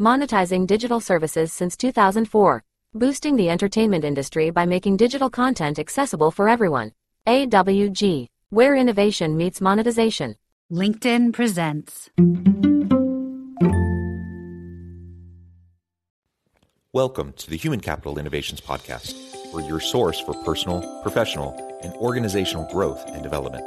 monetizing digital services since 2004, boosting the entertainment industry by making digital content accessible for everyone. AWG, where innovation meets monetization. LinkedIn presents. Welcome to the Human Capital Innovations Podcast, where your source for personal, professional, and organizational growth and development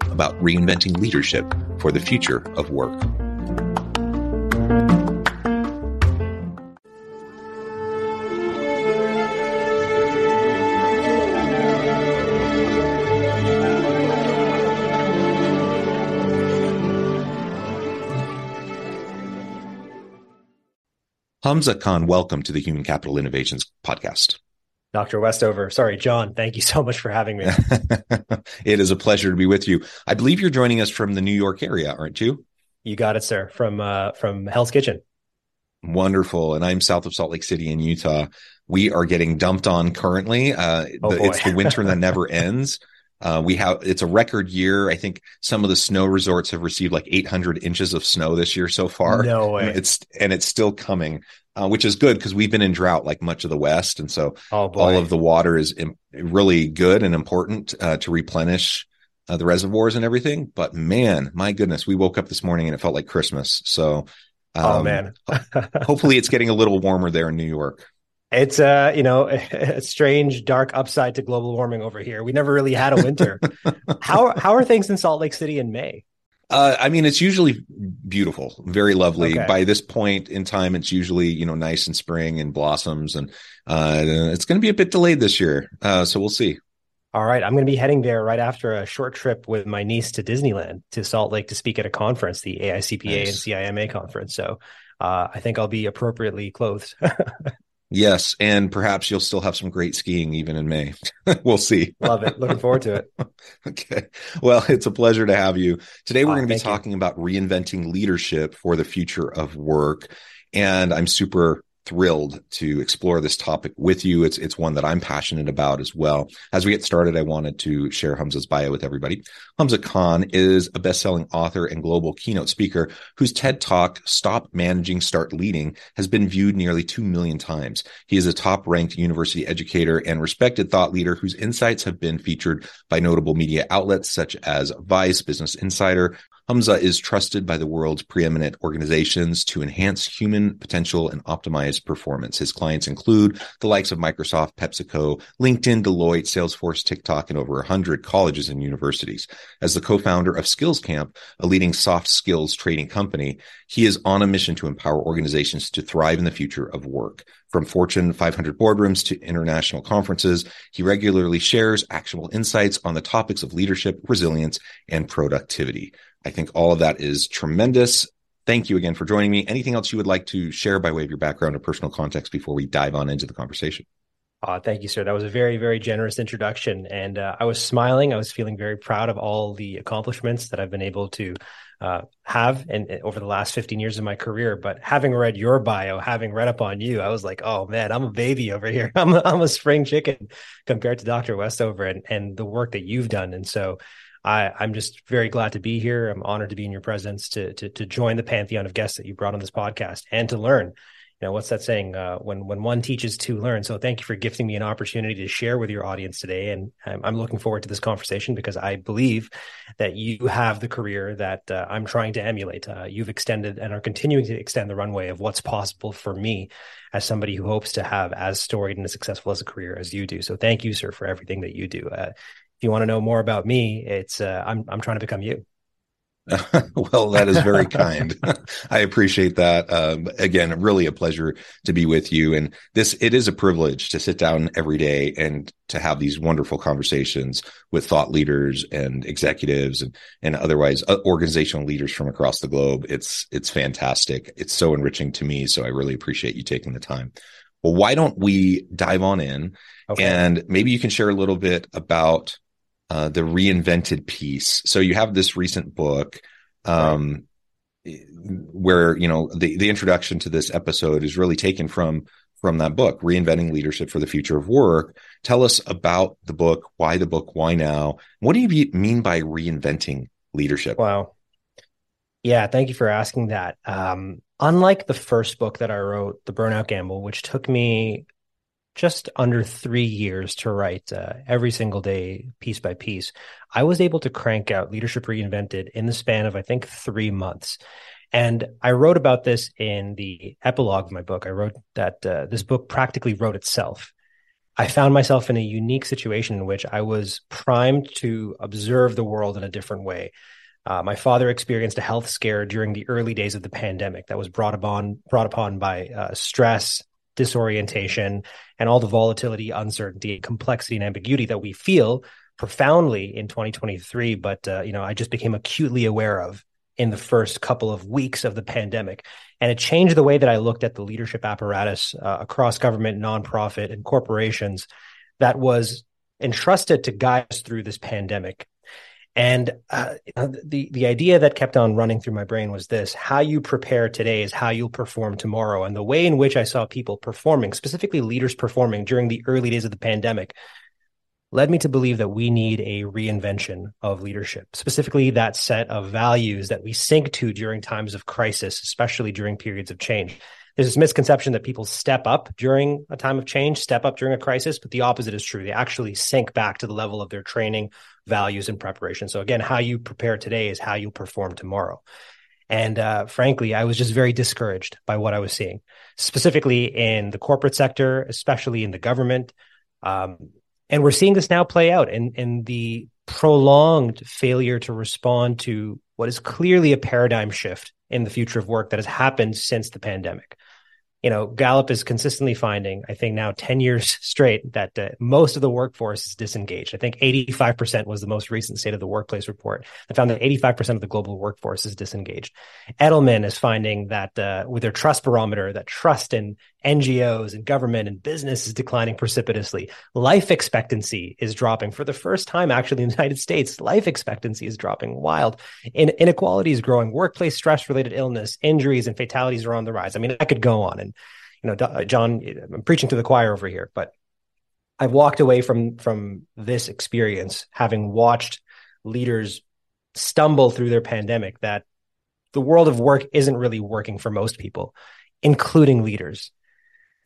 about reinventing leadership for the future of work. Hamza Khan, welcome to the Human Capital Innovations podcast. Dr. Westover. Sorry, John. Thank you so much for having me. it is a pleasure to be with you. I believe you're joining us from the New York area, aren't you? You got it, sir. From uh, from Hell's Kitchen. Wonderful. And I'm south of Salt Lake City in Utah. We are getting dumped on currently. Uh, oh, the, it's the winter that never ends. Uh, we have it's a record year. I think some of the snow resorts have received like 800 inches of snow this year so far. No way. It's and it's still coming uh, which is good because we've been in drought like much of the West, and so oh, all of the water is Im- really good and important uh, to replenish uh, the reservoirs and everything. But man, my goodness, we woke up this morning and it felt like Christmas. So, oh, um, oh man, hopefully it's getting a little warmer there in New York. It's uh, you know, a strange dark upside to global warming over here. We never really had a winter. how how are things in Salt Lake City in May? Uh, I mean, it's usually beautiful, very lovely. Okay. By this point in time, it's usually you know nice and spring and blossoms, and uh, it's going to be a bit delayed this year. Uh, so we'll see. All right, I'm going to be heading there right after a short trip with my niece to Disneyland to Salt Lake to speak at a conference, the AICPA nice. and CIMA conference. So uh, I think I'll be appropriately clothed. Yes, and perhaps you'll still have some great skiing even in May. we'll see. Love it. Looking forward to it. okay. Well, it's a pleasure to have you. Today we're oh, going to be talking you. about reinventing leadership for the future of work. And I'm super thrilled to explore this topic with you. It's it's one that I'm passionate about as well. As we get started, I wanted to share Hamza's bio with everybody. Hamza Khan is a best-selling author and global keynote speaker whose TED Talk "Stop Managing, Start Leading" has been viewed nearly 2 million times. He is a top-ranked university educator and respected thought leader whose insights have been featured by notable media outlets such as Vice, Business Insider, Hamza is trusted by the world's preeminent organizations to enhance human potential and optimize performance. His clients include the likes of Microsoft, PepsiCo, LinkedIn, Deloitte, Salesforce, TikTok, and over 100 colleges and universities. As the co-founder of SkillsCamp, a leading soft skills trading company, he is on a mission to empower organizations to thrive in the future of work. From Fortune 500 boardrooms to international conferences, he regularly shares actionable insights on the topics of leadership, resilience, and productivity. I think all of that is tremendous. Thank you again for joining me. Anything else you would like to share by way of your background or personal context before we dive on into the conversation? Uh, thank you, sir. That was a very, very generous introduction. And uh, I was smiling. I was feeling very proud of all the accomplishments that I've been able to uh, have and over the last 15 years of my career. But having read your bio, having read up on you, I was like, oh man, I'm a baby over here. I'm a, I'm a spring chicken compared to Dr. Westover and, and the work that you've done. And so I, I'm just very glad to be here. I'm honored to be in your presence to, to, to join the pantheon of guests that you brought on this podcast and to learn. you know what's that saying? Uh, when when one teaches two learn. So thank you for gifting me an opportunity to share with your audience today. And i'm, I'm looking forward to this conversation because i believe that you have the career that uh, i'm trying to emulate. Uh, you've extended and are continuing to extend the runway of what's possible for me as somebody who hopes to have as storied and as successful as a career as you do. So thank you sir for everything that you do. Uh, if you want to know more about me it's uh, i'm i'm trying to become you well, that is very kind. I appreciate that. Um, again, really a pleasure to be with you. And this, it is a privilege to sit down every day and to have these wonderful conversations with thought leaders and executives and, and otherwise uh, organizational leaders from across the globe. It's, it's fantastic. It's so enriching to me. So I really appreciate you taking the time. Well, why don't we dive on in okay. and maybe you can share a little bit about uh, the reinvented piece. So you have this recent book um, where you know the the introduction to this episode is really taken from from that book, Reinventing Leadership for the Future of Work. Tell us about the book, why the book, why now? What do you mean by reinventing leadership? Wow. Yeah, thank you for asking that. Um, unlike the first book that I wrote, The Burnout Gamble, which took me just under three years to write uh, every single day, piece by piece, I was able to crank out Leadership Reinvented in the span of, I think, three months. And I wrote about this in the epilogue of my book. I wrote that uh, this book practically wrote itself. I found myself in a unique situation in which I was primed to observe the world in a different way. Uh, my father experienced a health scare during the early days of the pandemic that was brought upon brought upon by uh, stress, disorientation, and all the volatility, uncertainty, complexity, and ambiguity that we feel profoundly in 2023. But uh, you know, I just became acutely aware of in the first couple of weeks of the pandemic, and it changed the way that I looked at the leadership apparatus uh, across government, nonprofit, and corporations that was entrusted to guide us through this pandemic and uh, the the idea that kept on running through my brain was this: how you prepare today is how you'll perform tomorrow. And the way in which I saw people performing, specifically leaders performing during the early days of the pandemic, led me to believe that we need a reinvention of leadership, specifically that set of values that we sink to during times of crisis, especially during periods of change there's this misconception that people step up during a time of change, step up during a crisis, but the opposite is true. They actually sink back to the level of their training, values, and preparation. So again, how you prepare today is how you perform tomorrow. And uh, frankly, I was just very discouraged by what I was seeing, specifically in the corporate sector, especially in the government. Um, and we're seeing this now play out in, in the prolonged failure to respond to what is clearly a paradigm shift in the future of work that has happened since the pandemic you know, Gallup is consistently finding, I think now 10 years straight, that uh, most of the workforce is disengaged. I think 85% was the most recent state of the workplace report that found that 85% of the global workforce is disengaged. Edelman is finding that uh, with their trust barometer, that trust in NGOs and government and business is declining precipitously. Life expectancy is dropping for the first time, actually, in the United States. Life expectancy is dropping wild. In- inequality is growing. Workplace stress related illness, injuries, and fatalities are on the rise. I mean, I could go on. And, you know, John, I'm preaching to the choir over here, but I've walked away from from this experience having watched leaders stumble through their pandemic that the world of work isn't really working for most people, including leaders.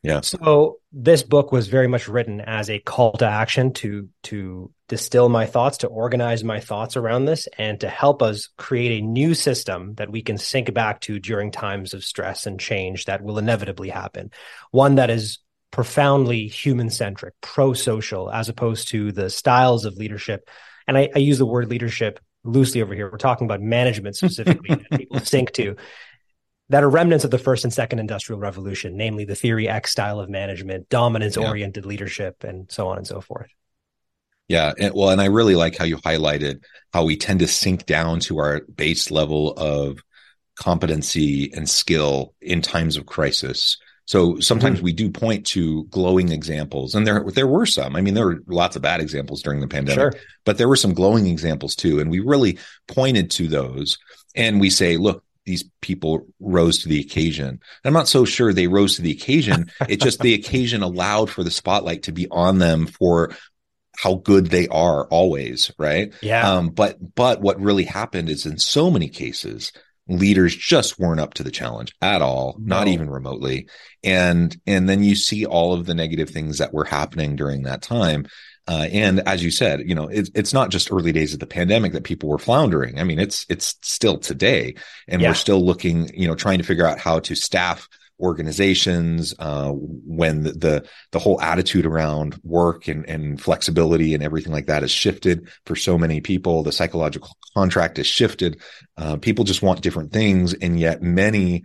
Yeah. So this book was very much written as a call to action to to distill my thoughts, to organize my thoughts around this, and to help us create a new system that we can sink back to during times of stress and change that will inevitably happen. One that is profoundly human centric, pro social, as opposed to the styles of leadership. And I, I use the word leadership loosely over here. We're talking about management specifically that people sink to that are remnants of the first and second industrial revolution, namely the theory X style of management, dominance oriented yeah. leadership, and so on and so forth. Yeah. And, well, and I really like how you highlighted how we tend to sink down to our base level of competency and skill in times of crisis. So sometimes mm-hmm. we do point to glowing examples, and there there were some. I mean, there were lots of bad examples during the pandemic, sure. but there were some glowing examples too, and we really pointed to those. And we say, look, these people rose to the occasion. I'm not so sure they rose to the occasion. It just the occasion allowed for the spotlight to be on them for how good they are always, right? Yeah. Um, but but what really happened is in so many cases, leaders just weren't up to the challenge at all, no. not even remotely. And, and then you see all of the negative things that were happening during that time. Uh, and as you said, you know, it, it's not just early days of the pandemic that people were floundering. I mean, it's, it's still today and yeah. we're still looking, you know, trying to figure out how to staff organizations uh, when the, the, the whole attitude around work and, and flexibility and everything like that has shifted for so many people the psychological contract has shifted uh, people just want different things and yet many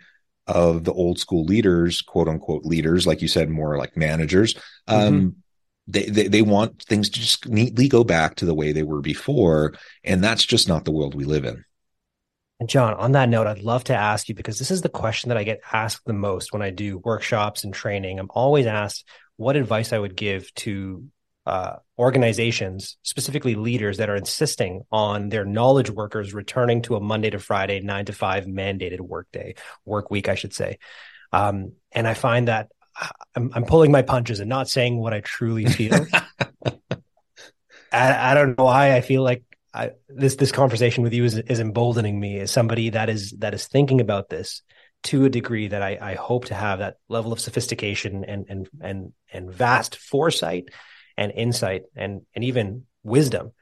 of the old school leaders quote unquote leaders like you said more like managers um, mm-hmm. They, they, they want things to just neatly go back to the way they were before and that's just not the world we live in and John, on that note, I'd love to ask you because this is the question that I get asked the most when I do workshops and training. I'm always asked what advice I would give to uh, organizations, specifically leaders that are insisting on their knowledge workers returning to a Monday to Friday, nine to five mandated workday, work week, I should say. Um, and I find that I'm, I'm, pulling my punches and not saying what I truly feel. I, I don't know why I feel like I, this this conversation with you is is emboldening me as somebody that is that is thinking about this to a degree that I, I hope to have that level of sophistication and and and and vast foresight and insight and and even wisdom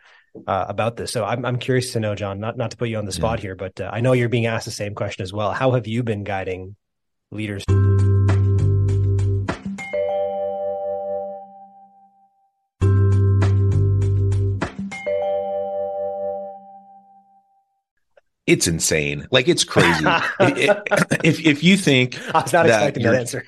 uh, about this. So I'm I'm curious to know, John, not not to put you on the spot yeah. here, but uh, I know you're being asked the same question as well. How have you been guiding leaders? It's insane. Like it's crazy. if if you think I was not that expecting that answer.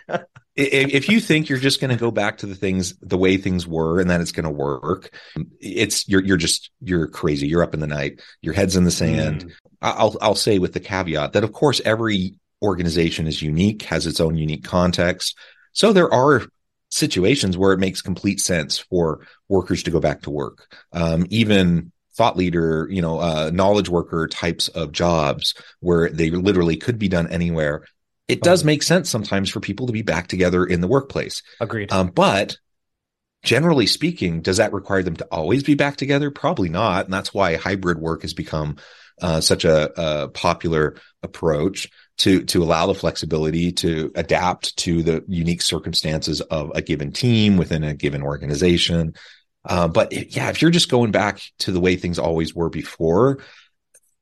if, if you think you're just going to go back to the things the way things were and that it's going to work, it's you're you're just you're crazy. You're up in the night. Your head's in the sand. Mm. I'll I'll say with the caveat that of course every organization is unique, has its own unique context. So there are situations where it makes complete sense for workers to go back to work. Um, even thought leader, you know, uh, knowledge worker types of jobs where they literally could be done anywhere. It does make sense sometimes for people to be back together in the workplace. Agreed. Um, but generally speaking, does that require them to always be back together? Probably not. And that's why hybrid work has become uh, such a, a, popular approach to to allow the flexibility to adapt to the unique circumstances of a given team within a given organization uh, but yeah, if you're just going back to the way things always were before,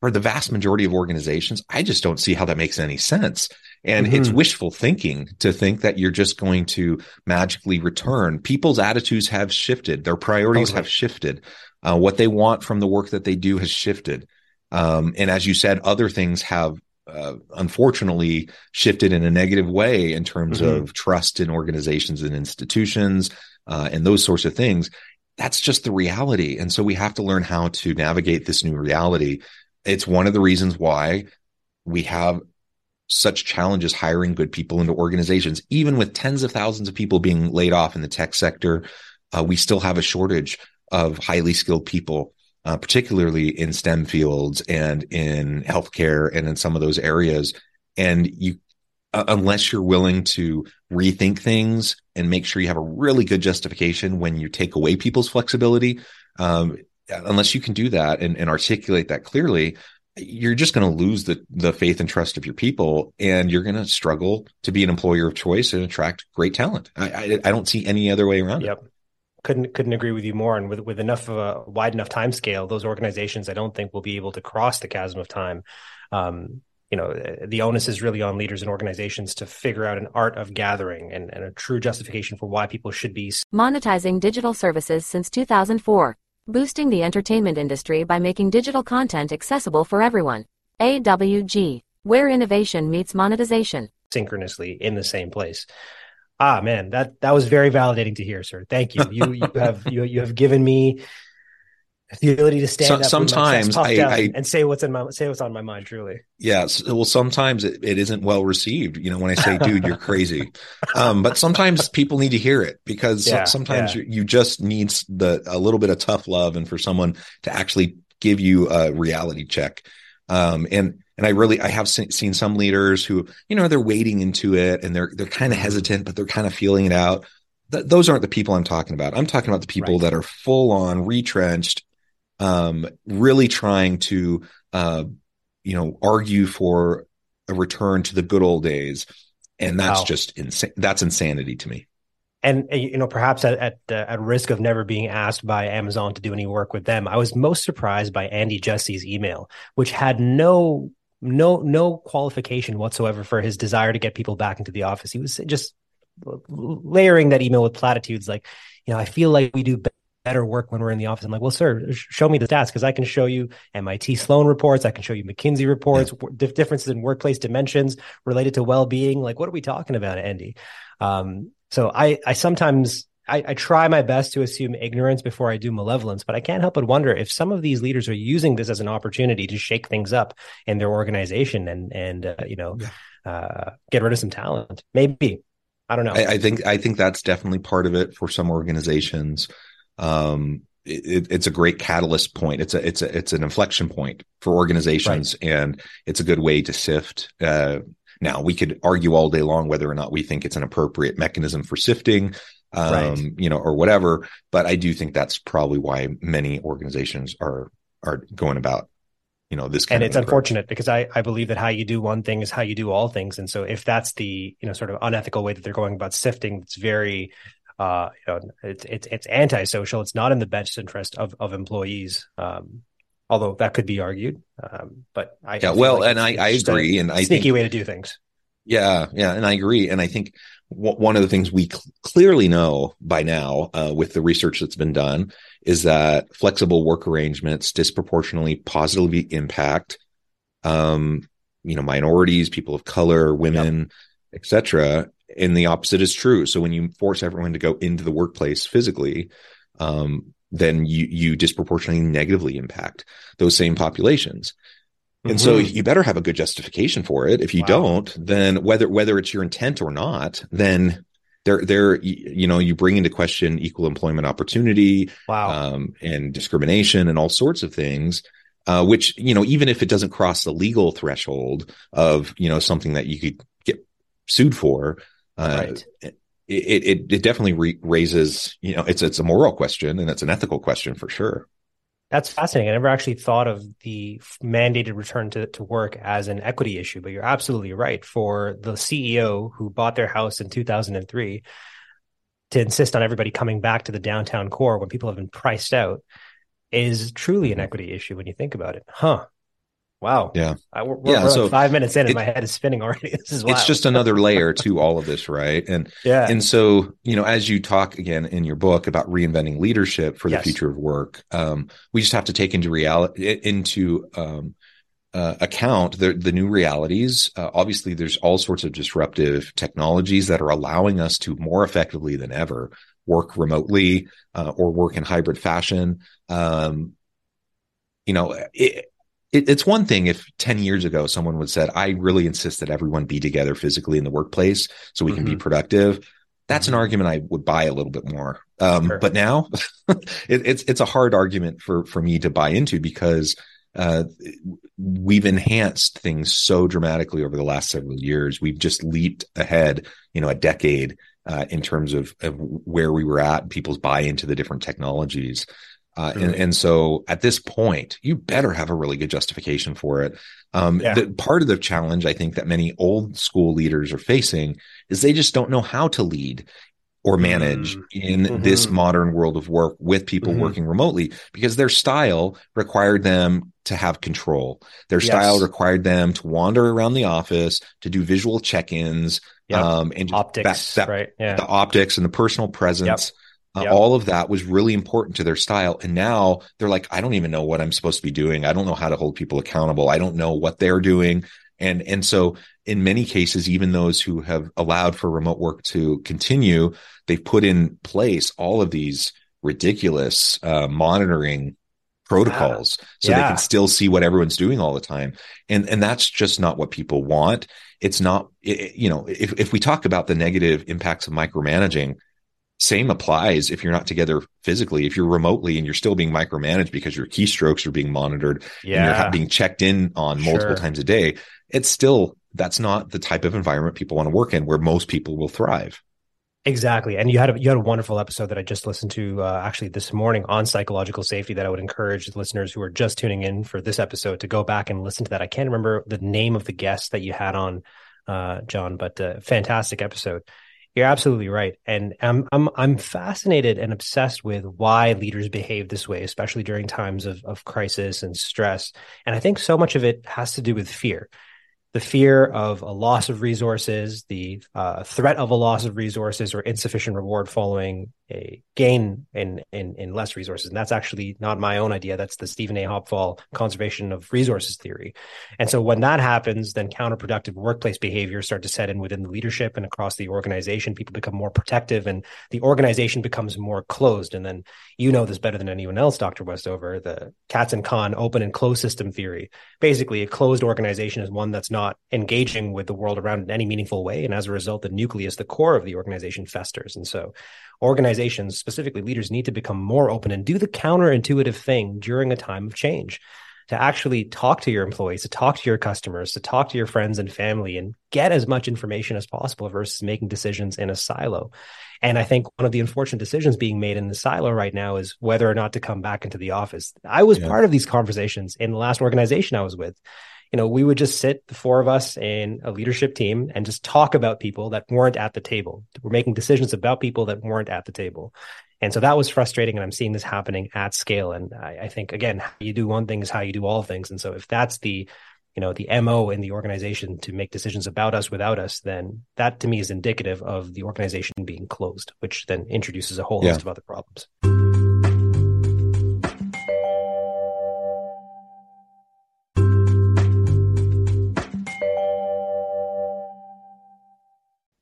for the vast majority of organizations, I just don't see how that makes any sense. And mm-hmm. it's wishful thinking to think that you're just going to magically return. People's attitudes have shifted. Their priorities have shifted. Uh, what they want from the work that they do has shifted. Um, and as you said, other things have uh, unfortunately shifted in a negative way in terms mm-hmm. of trust in organizations and institutions uh, and those sorts of things that's just the reality. And so we have to learn how to navigate this new reality. It's one of the reasons why we have such challenges hiring good people into organizations. Even with tens of thousands of people being laid off in the tech sector, uh, we still have a shortage of highly skilled people, uh, particularly in STEM fields and in healthcare and in some of those areas. And you uh, unless you're willing to rethink things and make sure you have a really good justification when you take away people's flexibility. Um, unless you can do that and, and articulate that clearly, you're just going to lose the the faith and trust of your people, and you're going to struggle to be an employer of choice and attract great talent. I I, I don't see any other way around yep. it couldn't couldn't agree with you more. And with with enough of a wide enough time scale, those organizations I don't think will be able to cross the chasm of time um, you know the onus is really on leaders and organizations to figure out an art of gathering and, and a true justification for why people should be monetizing digital services since 2004 boosting the entertainment industry by making digital content accessible for everyone. Awg where innovation meets monetization. Synchronously in the same place. Ah man that that was very validating to hear sir. Thank you. You you have you, you have given me the ability to stand so, up sometimes I, I, and say what's in my say what's on my mind truly. Yes well sometimes it, it isn't well received you know when i say dude you're crazy. Um, but sometimes people need to hear it because yeah, sometimes yeah. You, just need the a little bit of tough love and for someone to actually give you a reality check. Um, and and i really i have seen some leaders who you know they're wading into it and they're they're kind of hesitant but they're kind of feeling it out. Th- those aren't the people i'm talking about. I'm talking about the people right. that are full on retrenched um, really trying to, uh, you know, argue for a return to the good old days. And that's wow. just insane. That's insanity to me. And you know, perhaps at at, uh, at risk of never being asked by Amazon to do any work with them, I was most surprised by Andy Jassy's email, which had no no no qualification whatsoever for his desire to get people back into the office. He was just layering that email with platitudes like, you know, I feel like we do better work when we're in the office. I'm like, well, sir, show me the stats because I can show you MIT Sloan reports, I can show you McKinsey reports, yeah. differences in workplace dimensions related to well-being. Like, what are we talking about, Andy? Um, so I, I sometimes I, I, try my best to assume ignorance before I do malevolence, but I can't help but wonder if some of these leaders are using this as an opportunity to shake things up in their organization and and uh, you know yeah. uh, get rid of some talent. Maybe I don't know. I, I, think I think that's definitely part of it for some organizations. Um, it, it's a great catalyst point. It's a it's a it's an inflection point for organizations, right. and it's a good way to sift. Uh, now we could argue all day long whether or not we think it's an appropriate mechanism for sifting, um, right. you know, or whatever. But I do think that's probably why many organizations are are going about you know this and it's unfortunate because I, I believe that how you do one thing is how you do all things and so if that's the you know sort of unethical way that they're going about sifting it's very uh, you know, it's it's it's antisocial. It's not in the best interest of of employees. Um, although that could be argued. Um, but I yeah, well, like and I, I agree, and I sneaky think, way to do things. Yeah, yeah, and I agree, and I think w- one of the things we cl- clearly know by now, uh, with the research that's been done, is that flexible work arrangements disproportionately positively impact, um, you know, minorities, people of color, women, yep. etc and the opposite is true. So when you force everyone to go into the workplace physically, um, then you you disproportionately negatively impact those same populations. And mm-hmm. so you better have a good justification for it. If you wow. don't, then whether whether it's your intent or not, then there there you know you bring into question equal employment opportunity, wow. um, and discrimination and all sorts of things. Uh, which you know even if it doesn't cross the legal threshold of you know something that you could get sued for, right. It, it, it definitely re- raises, you know, it's, it's a moral question and it's an ethical question for sure. That's fascinating. I never actually thought of the mandated return to, to work as an equity issue, but you're absolutely right. For the CEO who bought their house in 2003 to insist on everybody coming back to the downtown core when people have been priced out is truly an mm-hmm. equity issue when you think about it. Huh. Wow. Yeah. I, we're, yeah. We're so like five minutes in, and it, my head is spinning already. This is wild. It's just another layer to all of this, right? And yeah. And so, you know, as you talk again in your book about reinventing leadership for the yes. future of work, um, we just have to take into reality into um, uh, account the the new realities. Uh, obviously, there's all sorts of disruptive technologies that are allowing us to more effectively than ever work remotely uh, or work in hybrid fashion. Um, you know, it, it, it's one thing if 10 years ago someone would said, I really insist that everyone be together physically in the workplace so we mm-hmm. can be mm-hmm. productive. That's mm-hmm. an argument I would buy a little bit more. Um, sure. but now it, it's, it's a hard argument for, for me to buy into because, uh, we've enhanced things so dramatically over the last several years. We've just leaped ahead, you know, a decade, uh, in terms of, of where we were at, people's buy into the different technologies. Uh, and, and so at this point, you better have a really good justification for it. Um, yeah. the, part of the challenge I think that many old school leaders are facing is they just don't know how to lead or manage mm-hmm. in mm-hmm. this modern world of work with people mm-hmm. working remotely because their style required them to have control. Their yes. style required them to wander around the office, to do visual check-ins, yep. um, and optics, that, right? Yeah. The optics and the personal presence. Yep. Uh, yep. All of that was really important to their style. And now they're like, I don't even know what I'm supposed to be doing. I don't know how to hold people accountable. I don't know what they're doing. And, and so in many cases, even those who have allowed for remote work to continue, they've put in place all of these ridiculous uh, monitoring protocols yeah. so yeah. they can still see what everyone's doing all the time. And, and that's just not what people want. It's not, it, you know, if, if we talk about the negative impacts of micromanaging, same applies if you're not together physically. If you're remotely and you're still being micromanaged because your keystrokes are being monitored yeah. and you're being checked in on multiple sure. times a day, it's still that's not the type of environment people want to work in where most people will thrive. Exactly, and you had a you had a wonderful episode that I just listened to uh, actually this morning on psychological safety. That I would encourage the listeners who are just tuning in for this episode to go back and listen to that. I can't remember the name of the guest that you had on, uh, John, but uh, fantastic episode. You're absolutely right, and I'm I'm I'm fascinated and obsessed with why leaders behave this way, especially during times of of crisis and stress. And I think so much of it has to do with fear the fear of a loss of resources, the uh, threat of a loss of resources or insufficient reward following a gain in, in, in less resources. And that's actually not my own idea. That's the Stephen A. Hobfoll conservation of resources theory. And so when that happens, then counterproductive workplace behaviors start to set in within the leadership and across the organization. People become more protective and the organization becomes more closed. And then you know this better than anyone else, Dr. Westover, the Katz-Kahn open and closed system theory. Basically, a closed organization is one that's not engaging with the world around in any meaningful way. And as a result, the nucleus, the core of the organization festers. And so organizations, specifically leaders, need to become more open and do the counterintuitive thing during a time of change to actually talk to your employees, to talk to your customers, to talk to your friends and family and get as much information as possible versus making decisions in a silo. And I think one of the unfortunate decisions being made in the silo right now is whether or not to come back into the office. I was yeah. part of these conversations in the last organization I was with you know, we would just sit, the four of us in a leadership team, and just talk about people that weren't at the table. We're making decisions about people that weren't at the table. And so that was frustrating. And I'm seeing this happening at scale. And I, I think, again, how you do one thing is how you do all things. And so if that's the, you know, the MO in the organization to make decisions about us without us, then that to me is indicative of the organization being closed, which then introduces a whole yeah. host of other problems.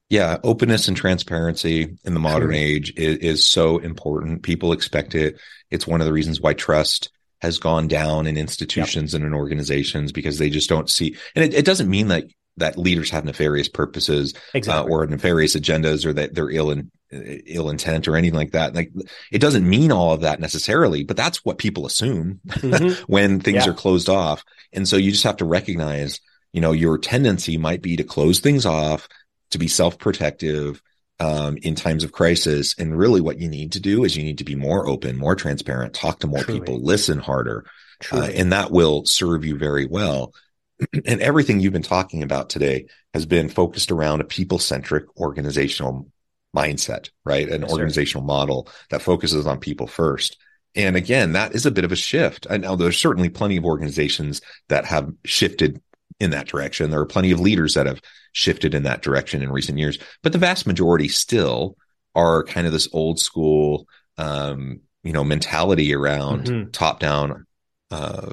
Yeah, openness and transparency in the modern age is, is, so important. People expect it. It's one of the reasons why trust has gone down in institutions yep. and in organizations because they just don't see. And it, it doesn't mean that that leaders have nefarious purposes uh, exactly. uh, or nefarious agendas or that they're ill in, ill intent or anything like that. Like it doesn't mean all of that necessarily, but that's what people assume mm-hmm. when things yeah. are closed off. And so you just have to recognize, you know, your tendency might be to close things off to be self-protective um, in times of crisis. And really what you need to do is you need to be more open, more transparent, talk to more Truly. people, listen harder. Uh, and that will serve you very well. and everything you've been talking about today has been focused around a people centric organizational mindset, right? An yes, organizational sir. model that focuses on people first. And again, that is a bit of a shift. I know there's certainly plenty of organizations that have shifted in that direction. There are plenty of leaders that have shifted in that direction in recent years, but the vast majority still are kind of this old school, um, you know, mentality around mm-hmm. top down, uh,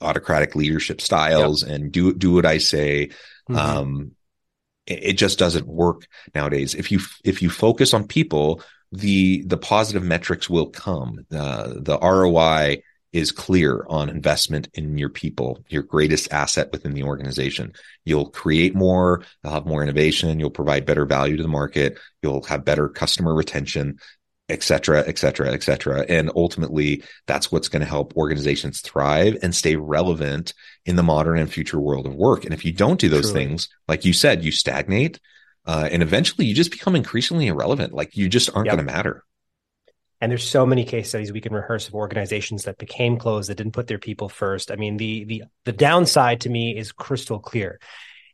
autocratic leadership styles yep. and do, do what I say. Mm-hmm. Um, it, it just doesn't work nowadays. If you, if you focus on people, the, the positive metrics will come. Uh, the ROI is clear on investment in your people, your greatest asset within the organization. You'll create more, you'll have more innovation, you'll provide better value to the market, you'll have better customer retention, et cetera, et cetera, et cetera. And ultimately, that's what's going to help organizations thrive and stay relevant in the modern and future world of work. And if you don't do those things, like you said, you stagnate. Uh, and eventually you just become increasingly irrelevant. Like you just aren't yep. going to matter. And there's so many case studies we can rehearse of organizations that became closed that didn't put their people first. I mean, the the the downside to me is crystal clear.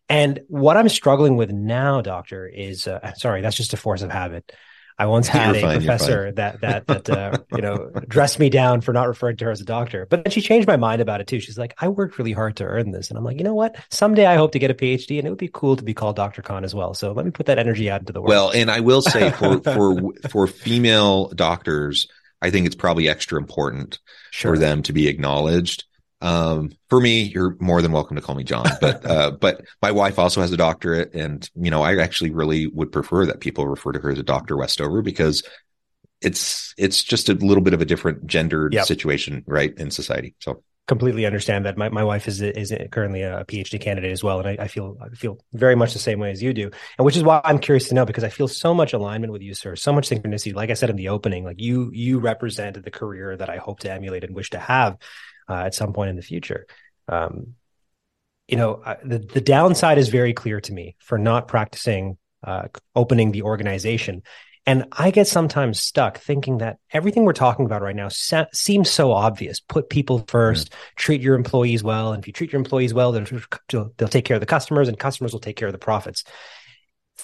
And what I'm struggling with now, doctor, is uh, sorry, that's just a force of habit. I once had you're a fine, professor that that that uh, you know dressed me down for not referring to her as a doctor, but then she changed my mind about it too. She's like, "I worked really hard to earn this," and I'm like, "You know what? Someday I hope to get a PhD, and it would be cool to be called Dr. Khan as well." So let me put that energy out into the world. Well, and I will say for for for female doctors, I think it's probably extra important sure. for them to be acknowledged um, for me, you're more than welcome to call me John, but, uh, but my wife also has a doctorate and, you know, I actually really would prefer that people refer to her as a Dr. Westover because it's, it's just a little bit of a different gendered yep. situation, right, in society. So completely understand that. My, my wife is is currently a PhD candidate as well, and I, I, feel I feel very much the same way as you do, and which is why I'm curious to know because I feel so much alignment with you, sir. So much synchronicity. Like I said in the opening, like you you represented the career that I hope to emulate and wish to have uh, at some point in the future. Um, you know, the the downside is very clear to me for not practicing uh, opening the organization. And I get sometimes stuck thinking that everything we're talking about right now se- seems so obvious. Put people 1st mm-hmm. treat your employees well. And if you treat your employees well, then they'll, they'll take care of the customers and customers will take care of the profits.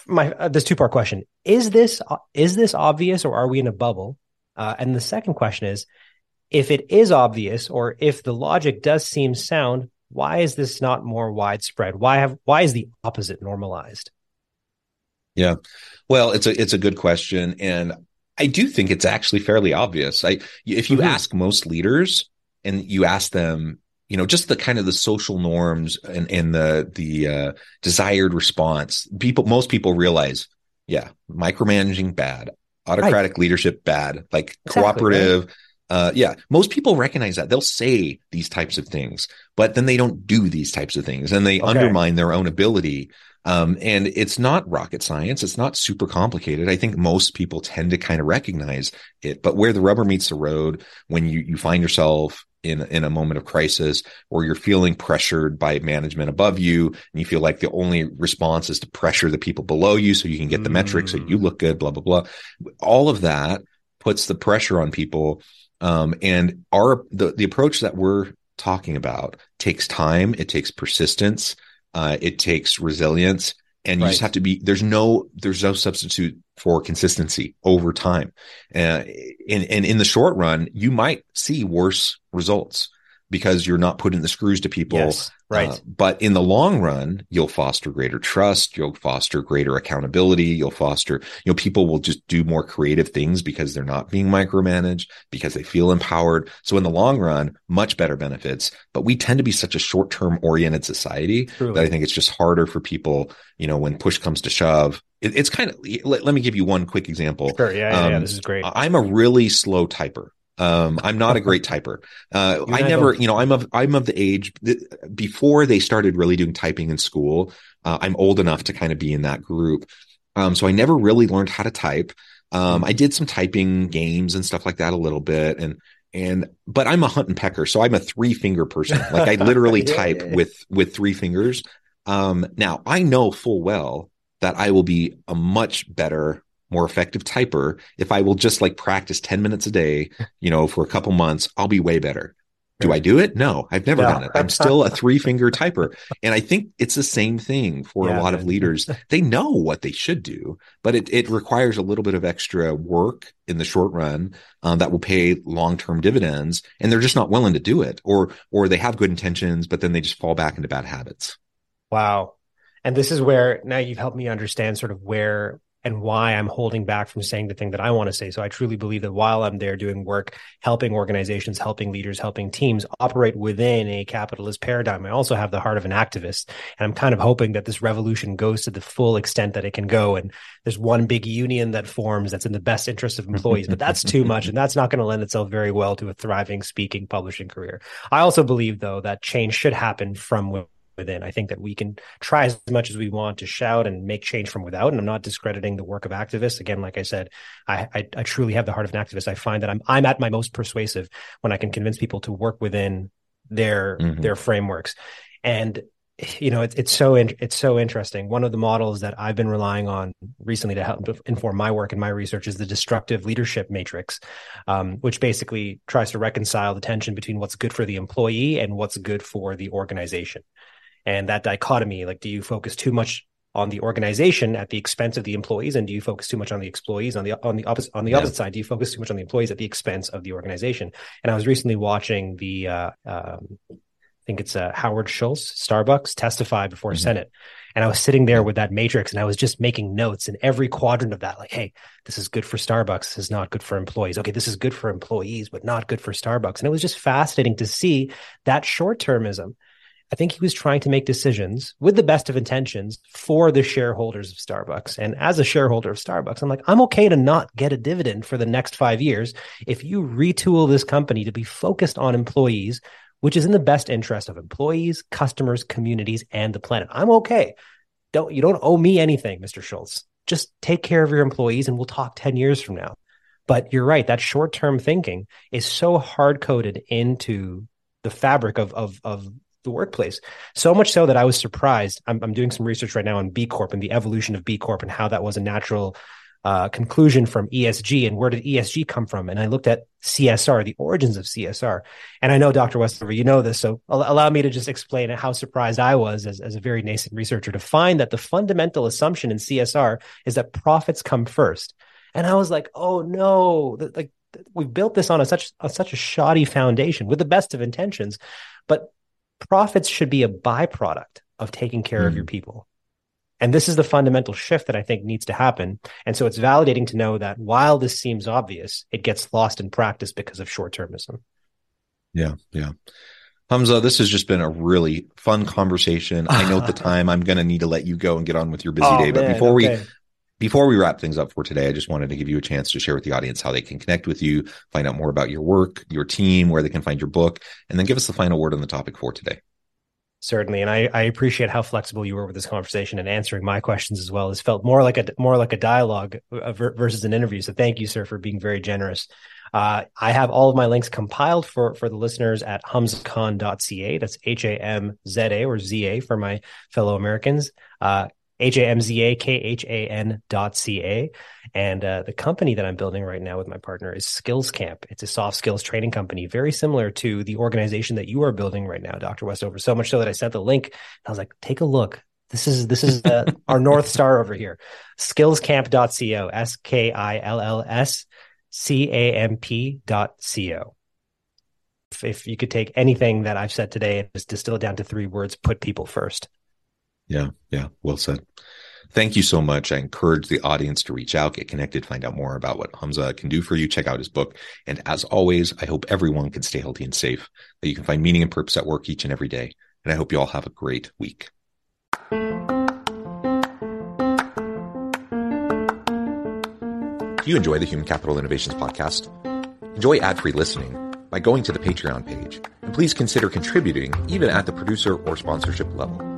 My uh, this two part question is this is this obvious or are we in a bubble? Uh, and the second question is, if it is obvious or if the logic does seem sound, why is this not more widespread? Why have why is the opposite normalized? Yeah. Well, it's a it's a good question and I do think it's actually fairly obvious. I if you mm-hmm. ask most leaders and you ask them, you know, just the kind of the social norms and and the the uh, desired response, people most people realize, yeah, micromanaging bad, autocratic right. leadership bad, like exactly, cooperative right? Uh, yeah, most people recognize that. They'll say these types of things, but then they don't do these types of things and they okay. undermine their own ability. Um, and it's not rocket science. It's not super complicated. I think most people tend to kind of recognize it, but where the rubber meets the road, when you, you find yourself in, in a moment of crisis or you're feeling pressured by management above you and you feel like the only response is to pressure the people below you so you can get the mm. metrics so you look good, blah, blah, blah. All of that puts the pressure on people um, and our the the approach that we're talking about takes time. It takes persistence. Uh, it takes resilience, and you right. just have to be. There's no there's no substitute for consistency over time. Uh, and and in the short run, you might see worse results because you're not putting the screws to people. Yes, right. Uh, but in the long run, you'll foster greater trust. You'll foster greater accountability. You'll foster, you know, people will just do more creative things because they're not being micromanaged, because they feel empowered. So in the long run, much better benefits. But we tend to be such a short term oriented society Truly. that I think it's just harder for people, you know, when push comes to shove. It, it's kind of, let, let, me give you one quick example. Sure. Yeah, yeah, um, yeah. This is great. I'm a really slow typer. Um, I'm not a great typer. Uh, I never, you know, I'm of, I'm of the age that before they started really doing typing in school. Uh, I'm old enough to kind of be in that group. Um, so I never really learned how to type. Um, I did some typing games and stuff like that a little bit. And, and, but I'm a hunt and pecker. So I'm a three finger person. Like I literally yeah, type with, with three fingers. Um, now I know full well that I will be a much better more effective typer if I will just like practice 10 minutes a day, you know, for a couple months, I'll be way better. Do I do it? No, I've never no. done it. I'm still a three finger typer. And I think it's the same thing for yeah, a lot of leaders. They know what they should do, but it, it requires a little bit of extra work in the short run um, that will pay long term dividends. And they're just not willing to do it or, or they have good intentions, but then they just fall back into bad habits. Wow. And this is where now you've helped me understand sort of where and why I'm holding back from saying the thing that I want to say. So I truly believe that while I'm there doing work, helping organizations, helping leaders, helping teams operate within a capitalist paradigm, I also have the heart of an activist. And I'm kind of hoping that this revolution goes to the full extent that it can go. And there's one big union that forms that's in the best interest of employees, but that's too much. And that's not going to lend itself very well to a thriving speaking publishing career. I also believe, though, that change should happen from within. I think that we can try as much as we want to shout and make change from without. And I'm not discrediting the work of activists. Again, like I said, I, I, I truly have the heart of an activist. I find that I'm I'm at my most persuasive when I can convince people to work within their mm-hmm. their frameworks. And you know, it's it's so in, it's so interesting. One of the models that I've been relying on recently to help inform my work and my research is the destructive leadership matrix, um, which basically tries to reconcile the tension between what's good for the employee and what's good for the organization and that dichotomy like do you focus too much on the organization at the expense of the employees and do you focus too much on the employees on the on the opposite on the yeah. opposite side? Do you focus too much on the employees at the expense of the organization? And i was recently watching the uh, um, i think it's uh, howard schultz starbucks testify before mm-hmm. senate. And i was sitting there with that matrix and i was just making notes in every quadrant of that like hey this is good for starbucks this is not good for employees. Okay this is good for employees but not good for starbucks. And it was just fascinating to see that short termism I think he was trying to make decisions with the best of intentions for the shareholders of Starbucks. And as a shareholder of Starbucks, I'm like, I'm okay to not get a dividend for the next five years if you retool this company to be focused on employees, which is in the best interest of employees, customers, communities, and the planet. I'm okay. Don't you don't owe me anything, Mr. Schultz. Just take care of your employees and we'll talk 10 years from now. But you're right, that short-term thinking is so hard coded into the fabric of, of, of the workplace. So much so that I was surprised. I'm, I'm doing some research right now on B Corp and the evolution of B Corp and how that was a natural uh, conclusion from ESG and where did ESG come from? And I looked at CSR, the origins of CSR. And I know, Dr. Westover, you know this. So allow me to just explain how surprised I was as, as a very nascent researcher to find that the fundamental assumption in CSR is that profits come first. And I was like, oh no, like we've built this on a such a, such a shoddy foundation with the best of intentions, but profits should be a byproduct of taking care mm. of your hmm. people. And this is the fundamental shift that I think needs to happen. And so it's validating to know that while this seems obvious, it gets lost in practice because of short termism. Yeah, yeah. Hamza, this has just been a really fun conversation. I know at the time I'm going to need to let you go and get on with your busy oh, day. But man, before okay. we before we wrap things up for today, I just wanted to give you a chance to share with the audience how they can connect with you, find out more about your work, your team, where they can find your book, and then give us the final word on the topic for today. Certainly, and I, I appreciate how flexible you were with this conversation and answering my questions as well. It's felt more like a more like a dialogue uh, versus an interview. So thank you, sir, for being very generous. Uh, I have all of my links compiled for for the listeners at hamzakhan.ca. That's H A M Z A or Z A for my fellow Americans. Uh, H A M Z A K H A N dot C A. And uh, the company that I'm building right now with my partner is SkillsCamp. It's a soft skills training company, very similar to the organization that you are building right now, Dr. Westover. So much so that I sent the link. I was like, take a look. This is this is uh, our north star over here. Skillscamp.co, S K I L L S C A M P dot co. If, if you could take anything that I've said today and just distill it down to three words, put people first. Yeah, yeah, well said. Thank you so much. I encourage the audience to reach out, get connected, find out more about what Hamza can do for you. Check out his book. And as always, I hope everyone can stay healthy and safe, that you can find meaning and purpose at work each and every day. And I hope you all have a great week. Do you enjoy the Human Capital Innovations podcast? Enjoy ad free listening by going to the Patreon page. And please consider contributing even at the producer or sponsorship level.